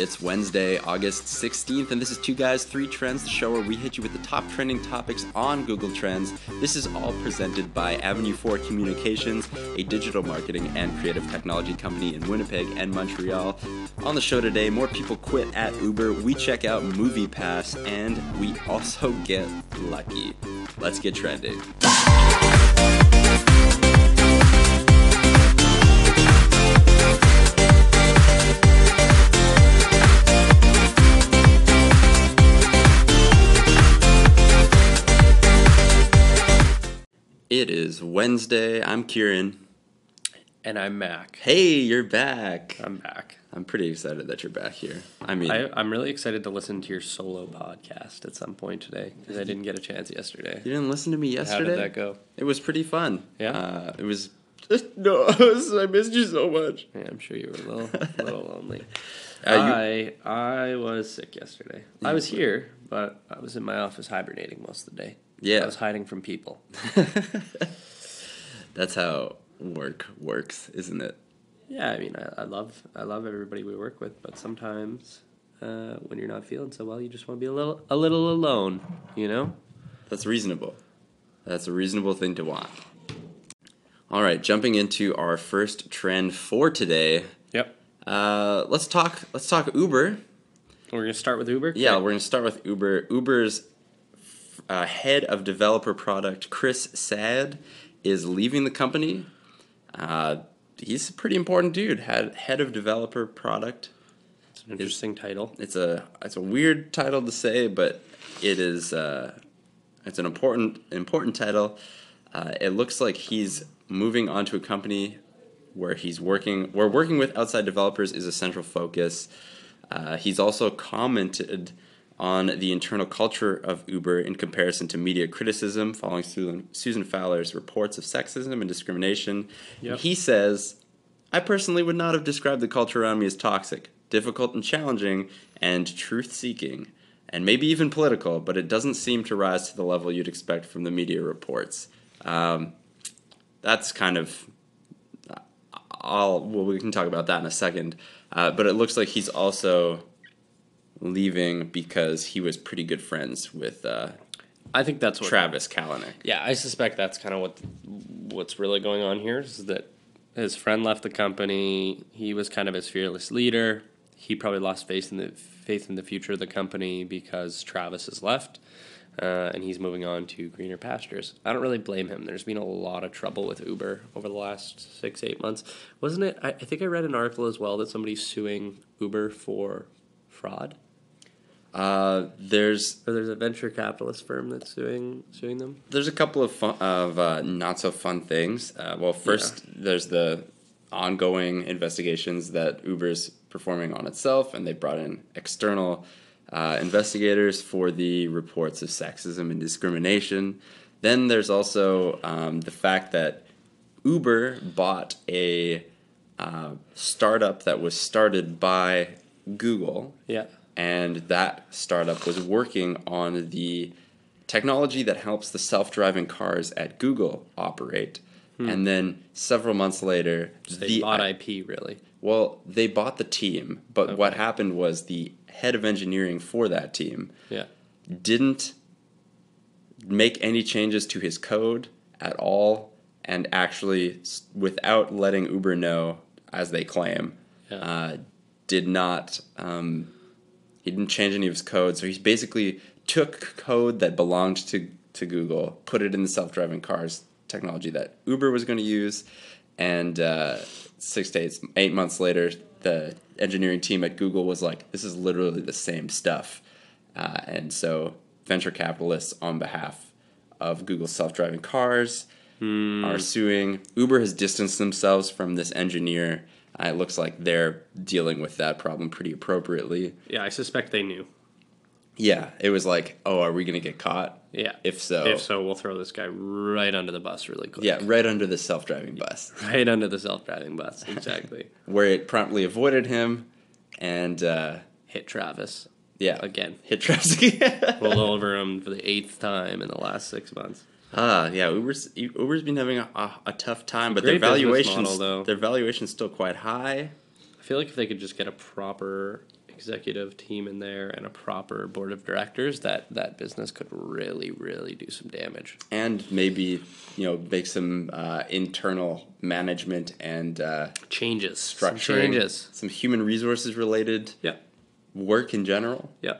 It's Wednesday, August 16th, and this is Two Guys, Three Trends, the show where we hit you with the top trending topics on Google Trends. This is all presented by Avenue 4 Communications, a digital marketing and creative technology company in Winnipeg and Montreal. On the show today, more people quit at Uber, we check out Movie Pass, and we also get lucky. Let's get trending. It is Wednesday. I'm Kieran. And I'm Mac. Hey, you're back. I'm back. I'm pretty excited that you're back here. I mean, I, I'm really excited to listen to your solo podcast at some point today because I didn't get a chance yesterday. you didn't listen to me yesterday. How did that go? It was pretty fun. Yeah? uh, it was. No, I missed you so much. Yeah, I'm sure you were a little, a little lonely. Uh, you- I I was sick yesterday. I was here, but I was in my office hibernating most of the day. Yeah. I was hiding from people. That's how work works, isn't it? Yeah, I mean, I, I love I love everybody we work with, but sometimes uh, when you're not feeling so well, you just want to be a little a little alone. You know. That's reasonable. That's a reasonable thing to want. All right, jumping into our first trend for today. Yep. Uh, let's talk. Let's talk Uber. We're gonna start with Uber. Yeah, Okay. we're gonna start with Uber. Uber's uh, head of developer product, Chris Saad, is leaving the company. Uh, he's a pretty important dude. Had head of developer product. It's an interesting title. It's a it's a weird title to say, but it is uh, it's an important important title. Uh, it looks like he's moving on to a company where he's working where working with outside developers is a central focus. Uh, he's also commented on the internal culture of Uber in comparison to media criticism, following Susan, Fowler's reports of sexism and discrimination. Yep. He says, I personally would not have described the culture around me as toxic, difficult and challenging, and truth seeking, and maybe even political, but it doesn't seem to rise to the level you'd expect from the media reports. Um, that's kind of. I'll, well, we can talk about that in a second. Uh, but it looks like he's also leaving because he was pretty good friends with uh, I think that's what Travis Kalanick. Yeah, I suspect that's kind of what what's really going on here is that his friend left the company. He was kind of his fearless leader. He probably lost faith in the faith in the future of the company because Travis has left, uh, and he's moving on to greener pastures. I don't really blame him. There's been a lot of trouble with Uber over the last six eight months, wasn't it? I, I think I read an article as well that somebody's suing Uber for fraud. Uh, there's there's a venture capitalist firm that's suing suing them. there's a couple of fun, of uh, not so fun things. Uh, well, first there's the ongoing investigations that Uber's performing on itself, and they brought in external uh, investigators for the reports of sexism and discrimination. Then there's also um, the fact that Uber bought a uh, startup that was started by Google Yeah. And that startup was working on the technology that helps the self-driving cars at Google operate. And then several months later, They the bought IP really. well, they bought the team, but what happened was the head of engineering for that team Yeah. didn't make any changes to his code at all and actually without letting uber know as they claim Yeah. uh, did not um, he didn't change any of his code so he basically took code that belonged to, to google put it in the self-driving cars technology that uber was going to use and uh, six to eight, eight months later the engineering team at google was like this is literally the same stuff uh, and so venture capitalists on behalf of Google's self-driving cars are suing. Uber has distanced themselves from this engineer. Uh, it looks like they're dealing with that problem pretty appropriately. Yeah, I suspect they knew. Yeah, it was like, oh, are we going to get caught? Yeah. If so, If so, we'll throw this guy right under the bus really quick. yeah, right under the self-driving bus, Right under the self driving bus. Exactly. where it promptly avoided him, and uh, Hit Travis yeah, again. hit traffic. Rolled over him for the eighth time in the last six months. Ah, yeah, Uber's Uber's been having a, a, a tough time, but their valuations though. their valuation's still quite high. I feel like if they could just get a proper executive team in there and a proper board of directors, that that business could really, really do some damage. and maybe you know make some uh, internal management and uh, Changes, some changes. some human resources related Yeah, work in general. yeah,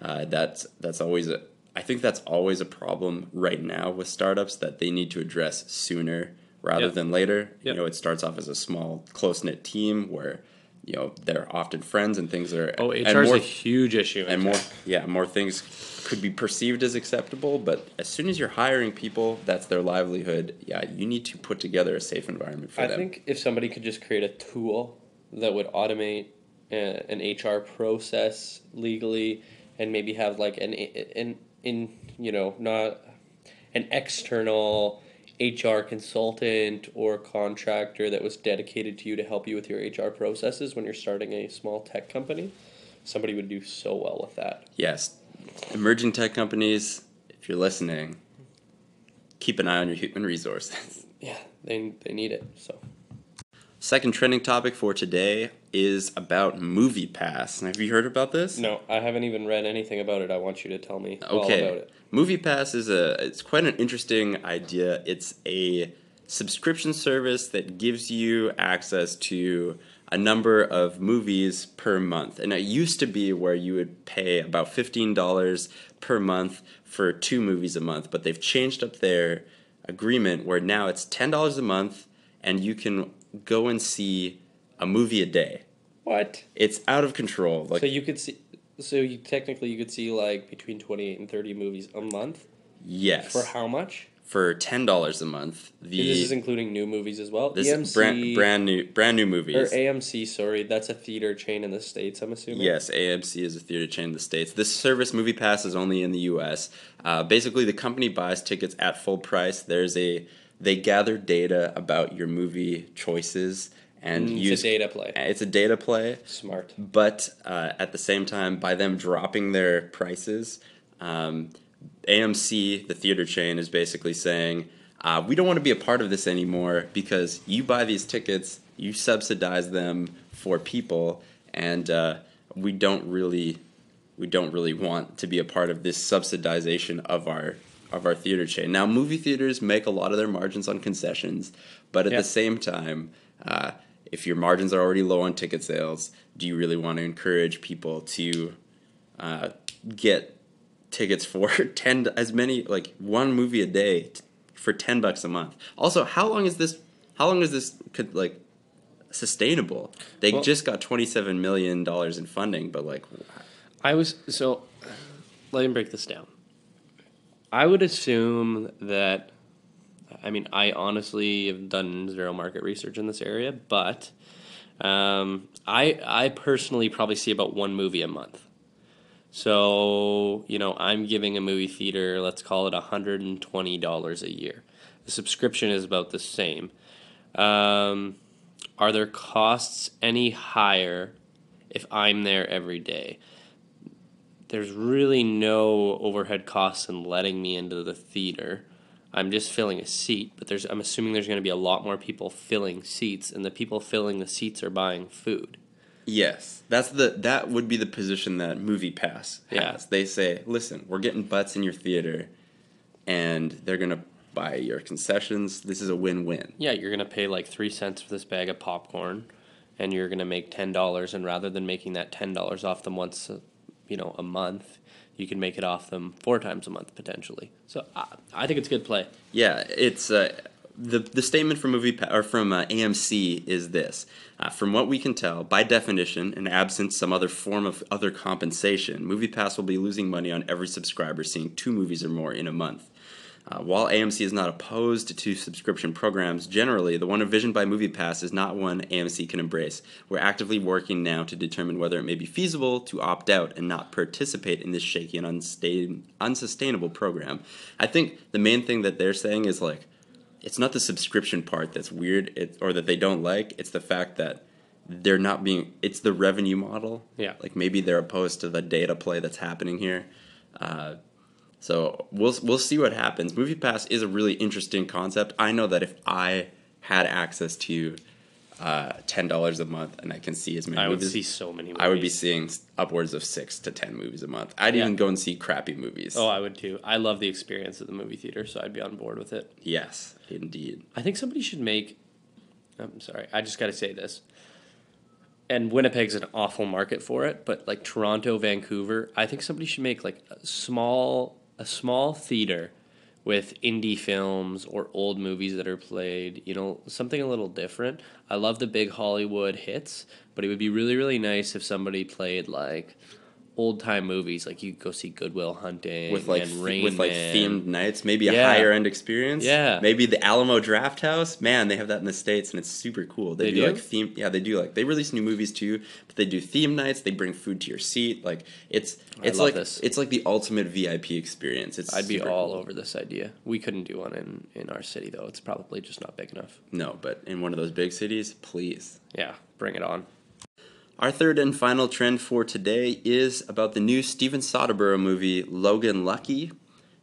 Uh, that's that's always a I think that's always a problem right now with startups that they need to address sooner rather Yep. than later. Yep. You know, it starts off as a small, close knit team where you know they're often friends and things are. Oh, HR is a huge issue. and more yeah more things could be perceived as acceptable but as soon as you're hiring people that's their livelihood yeah you need to put together a safe environment for I them I think if somebody could just create a tool that would automate uh, an HR process legally, and maybe have like an an in you know not an external HR consultant or contractor that was dedicated to you to help you with your HR processes when you're starting a small tech company, somebody would do so well with that. yes emerging tech companies if you're listening keep an eye on your human resources Yeah, they they need it. So second trending topic for today is about movie pass have you heard about this no, I haven't even read anything about it. I want you to tell me all about it. Movie Pass is a it's quite an interesting idea. It's a subscription service that gives you access to a number of movies per month. And it used to be where you would pay about $15 per month for two movies a month, but they've changed up their agreement where now it's $10 a month and you can go and see a movie a day. What? It's out of control. Like So you could see. So you technically you could see like between twenty eight and thirty movies a month yes. for how much? for ten dollars a month. The this is including new movies as well. this EMC brand brand new brand new movies. or. AMC. Sorry, that's a theater chain in the states. I'm assuming. Yes, AMC is a theater chain in the states. This service, Movie Pass, is only in the U.S. Uh, basically, the company buys tickets at full price. There's a they gather data about your movie choices and Mm, use it's a data play. It's a data play. Smart. but uh, at the same time, by them dropping their prices, um, AMC, the theater chain, is basically saying, uh, we don't want to be a part of this anymore because you buy these tickets, you subsidize them for people, and uh, we don't really, we don't really want to be a part of this subsidization of our of our theater chain. Now, movie theaters make a lot of their margins on concessions, but at Yeah. the same time, uh, if your margins are already low on ticket sales, do you really want to encourage people to uh, get tickets for ten as many like one movie a day t- for ten bucks a month? Also, how long is this? How long is this could like sustainable? They Well- just got twenty seven million dollars in funding, but like, I was so. Let me break this down. I would assume that. I mean, I honestly have done zero market research in this area, but um, I I personally probably see about one movie a month. So you know, I'm giving a movie theater, let's call it hundred and twenty dollars a year. The subscription is about the same. Um, are their costs any higher if I'm there every day? There's really no overhead costs in letting me into the theater. I'm just filling a seat, but there's I'm assuming there's going to be a lot more people filling seats, and the people filling the seats are buying food. yes, that's the that would be the position that Movie Pass has. Yeah. They say, listen, we're getting butts in your theater, and they're gonna buy your concessions. This is a win win. Yeah, you're going to pay like three cents for this bag of popcorn, and you're going to make ten dollars. And rather than making that ten dollars off them once, you know, a month, you can make it off them four times a month potentially. So I, I think it's good play. Yeah, it's uh, the the statement from movie or from uh, AMC is this: uh, from what we can tell, by definition, and absent some other form of other compensation, Movie Pass will be losing money on every subscriber seeing two movies or more in a month. Uh, while AMC is not opposed to subscription programs, generally, the one envisioned by MoviePass is not one AMC can embrace. We're actively working now to determine whether it may be feasible to opt out and not participate in this shaky and unsustainable program. I think the main thing that they're saying is like, it's not the subscription part that's weird it, or that they don't like, it's the fact that they're not being, it's the revenue model. Yeah. Like maybe they're opposed to the data play that's happening here. Uh, so we'll we'll see what happens. Movie Pass is a really interesting concept. I know that if I had access to uh, ten dollars a month, and I can see as many I would movies. see so many. Movies. I would be seeing upwards of six to ten movies a month. I'd Yeah. even go and see crappy movies. Oh, I would too. I love the experience of the movie theater, so I'd be on board with it. yes, indeed. I think somebody should make. I'm sorry, I just got to say this. And Winnipeg's an awful market for it, but like Toronto, Vancouver, I think somebody should make like a small a small theater with indie films or old movies that are played, you know, something a little different. I love the big Hollywood hits, but it would be really really nice if somebody played like old time movies like you could go see Good Will Hunting With like and Rain with like themed nights, maybe a Yeah. higher end experience. Yeah. maybe the Alamo Drafthouse. Man, they have that in the states, and it's super cool. They, They do, do? like theme. Yeah, they do like they release new movies too, but they do theme nights. They bring food to your seat. Like it's it's like this. it's like the ultimate VIP experience. It's I'd be all cool. over this idea. We couldn't do one in, in our city though. It's probably just not big enough. No, but in one of those big cities, please. Yeah, bring it on. Our third and final trend for today is about the new Steven Soderbergh movie, Logan Lucky.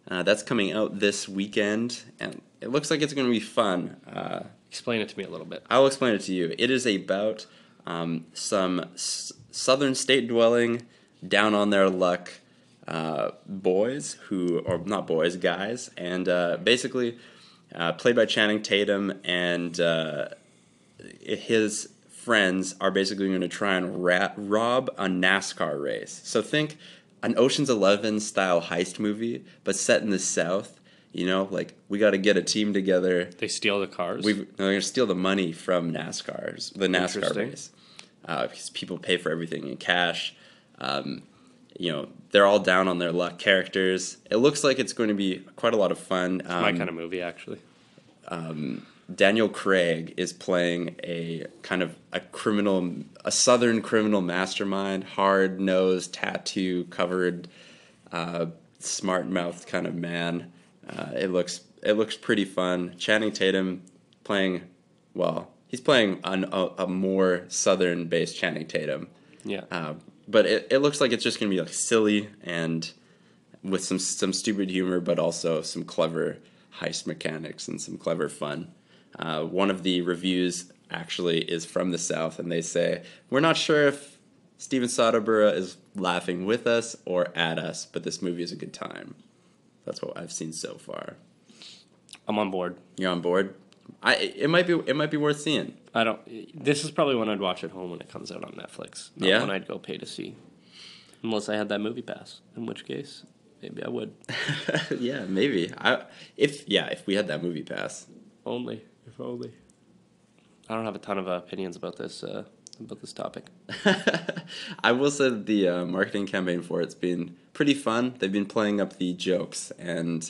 Uh, that's coming out this weekend, and it looks like it's going to be fun. Uh, Explain it to me a little bit. I'll explain it to you. It is about um, some s- southern state dwelling, down on their luck uh, boys who, or not boys, guys, and uh, basically uh, played by Channing Tatum and uh, his friends are basically going to try and ra- rob a NASCAR race. So think an Ocean's Eleven style heist movie, but set in the South. You know, like we got to get a team together. They steal the cars. We've, they're going to steal the money from NASCAR's the NASCAR race uh, because people pay for everything in cash. Um, you know, they're all down on their luck characters. It looks like it's going to be quite a lot of fun. Um, My kind of movie, actually. Daniel Craig is playing a kind of a criminal, a southern criminal mastermind, hard nosed, tattoo covered, uh, smart mouthed kind of man. Uh, it looks it looks pretty fun. Channing Tatum playing, well, he's playing an, a, a more southern based Channing Tatum. Yeah. Uh, but it, it looks like it's just gonna be like silly and with some some stupid humor, but also some clever heist mechanics and some clever fun. Uh, one of the reviews actually is from the South, and they say we're not sure if Steven Soderbergh is laughing with us or at us, but this movie is a good time. That's what I've seen so far. I'm on board. You're on board. I it might be it might be worth seeing. I don't. This is probably one I'd watch at home when it comes out on Netflix. Not Yeah? one I'd go pay to see, unless I had that movie pass. In which case, maybe I would. yeah, maybe. I if yeah if we had that movie pass. Only, if only. I don't have a ton of uh, opinions about this uh, about this topic. I will say that the uh, marketing campaign for it's been pretty fun. They've been playing up the jokes and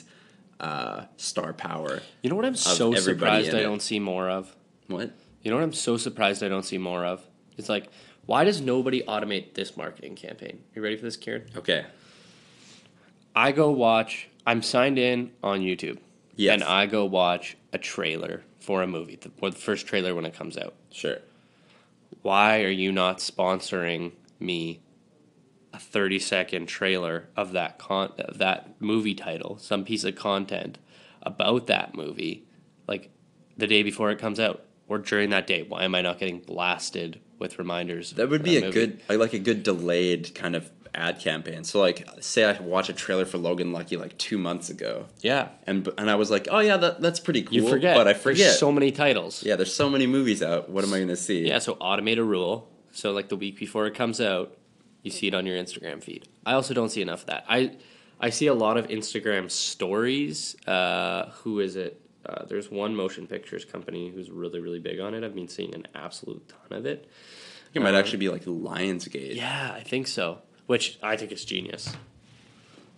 uh, star power. You know what I'm so surprised I it. don't see more of. What? You know what I'm so surprised I don't see more of. It's like, why does nobody automate this marketing campaign? You ready for this, Kieran? Okay. I go watch. I'm signed in on YouTube. Yes. And I go watch a trailer for a movie, the, or the first trailer when it comes out. Sure. Why are you not sponsoring me a 30 second trailer of that con of that movie title, some piece of content about that movie, like the day before it comes out or during that day? Why am I not getting blasted with reminders? That would be a movie? good, like a good delayed kind of ad campaign. So, like, say I watch a trailer for Logan Lucky like two months ago, Yeah. and and I was like, oh yeah, that that's pretty cool. You forget. but I There's forget. so many titles. yeah, there's so many movies out. What am I gonna see? Yeah, so automate a rule. So like the week before it comes out, you see it on your Instagram feed. I also don't see enough of that. I I see a lot of Instagram stories. Uh, who is it? Uh, there's one motion pictures company who's really really big on it. I've been seeing an absolute ton of it. it might actually be like Lionsgate. Yeah, I think so. Which I think is genius.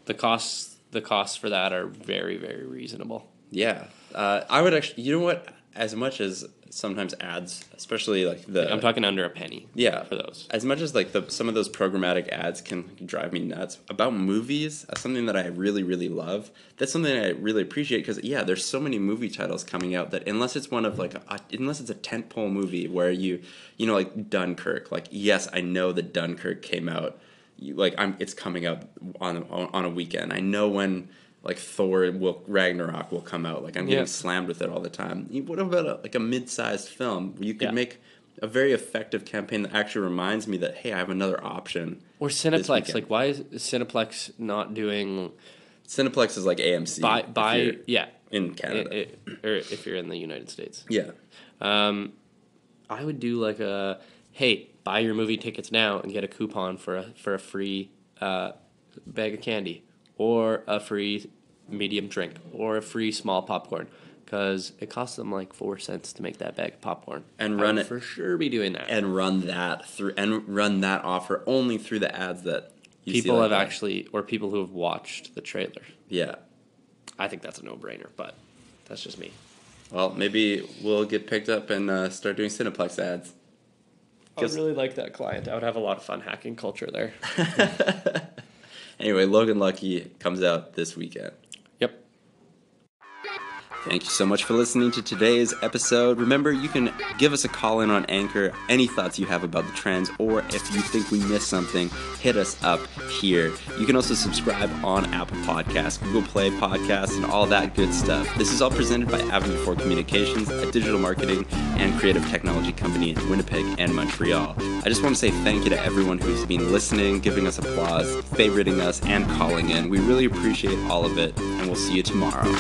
The costs the costs for that are very very reasonable. Yeah, uh, I would actually. You know what? As much as sometimes ads, especially like the I'm talking under a penny. yeah for those. As much as like the some of those programmatic ads can drive me nuts about movies, that's something that I really really love. That's something I really appreciate because yeah, there's so many movie titles coming out that unless it's one of like a, unless it's a tentpole movie where you you know like Dunkirk, like yes, I know that Dunkirk came out. You, like I'm, it's coming up on on a weekend. I know when like Thor will Ragnarok will come out. Like I'm getting Yeah. slammed with it all the time. What about a, like a mid-sized film? You could Yeah. make a very effective campaign that actually reminds me that hey, I have another option. Or Cineplex. Like, why is Cineplex not doing Cineplex is like AMC. buy if Yeah, in Canada. i- or if you're in the United States. yeah, Um, I would do like a hey, buy your movie tickets now and get a coupon for a for a free uh, bag of candy or a free medium drink or a free small popcorn because it costs them like four cents to make that bag of popcorn. And run it- for sure. Be doing that. and run that through and run that offer only through the ads that people like have that. actually or people who have watched the trailer. Yeah. I think that's a no brainer, but that's just me. Well, maybe we'll get picked up and uh, start doing Cineplex ads. I would really like that client. I would have a lot of fun hacking culture there. Anyway, Logan Lucky comes out this weekend. Thank you so much for listening to today's episode. Remember, you can give us a call in on Anchor. Any thoughts you have about the trends, or if you think we missed something, hit us up here. You can also subscribe on Apple Podcasts, Google Play Podcasts, and all that good stuff. This is all presented by Avenue 4 Communications, a digital marketing and creative technology company in Winnipeg and Montreal. I just want to say thank you to everyone who's been listening, giving us applause, favoriting us, and calling in. We really appreciate all of it, and we'll see you tomorrow.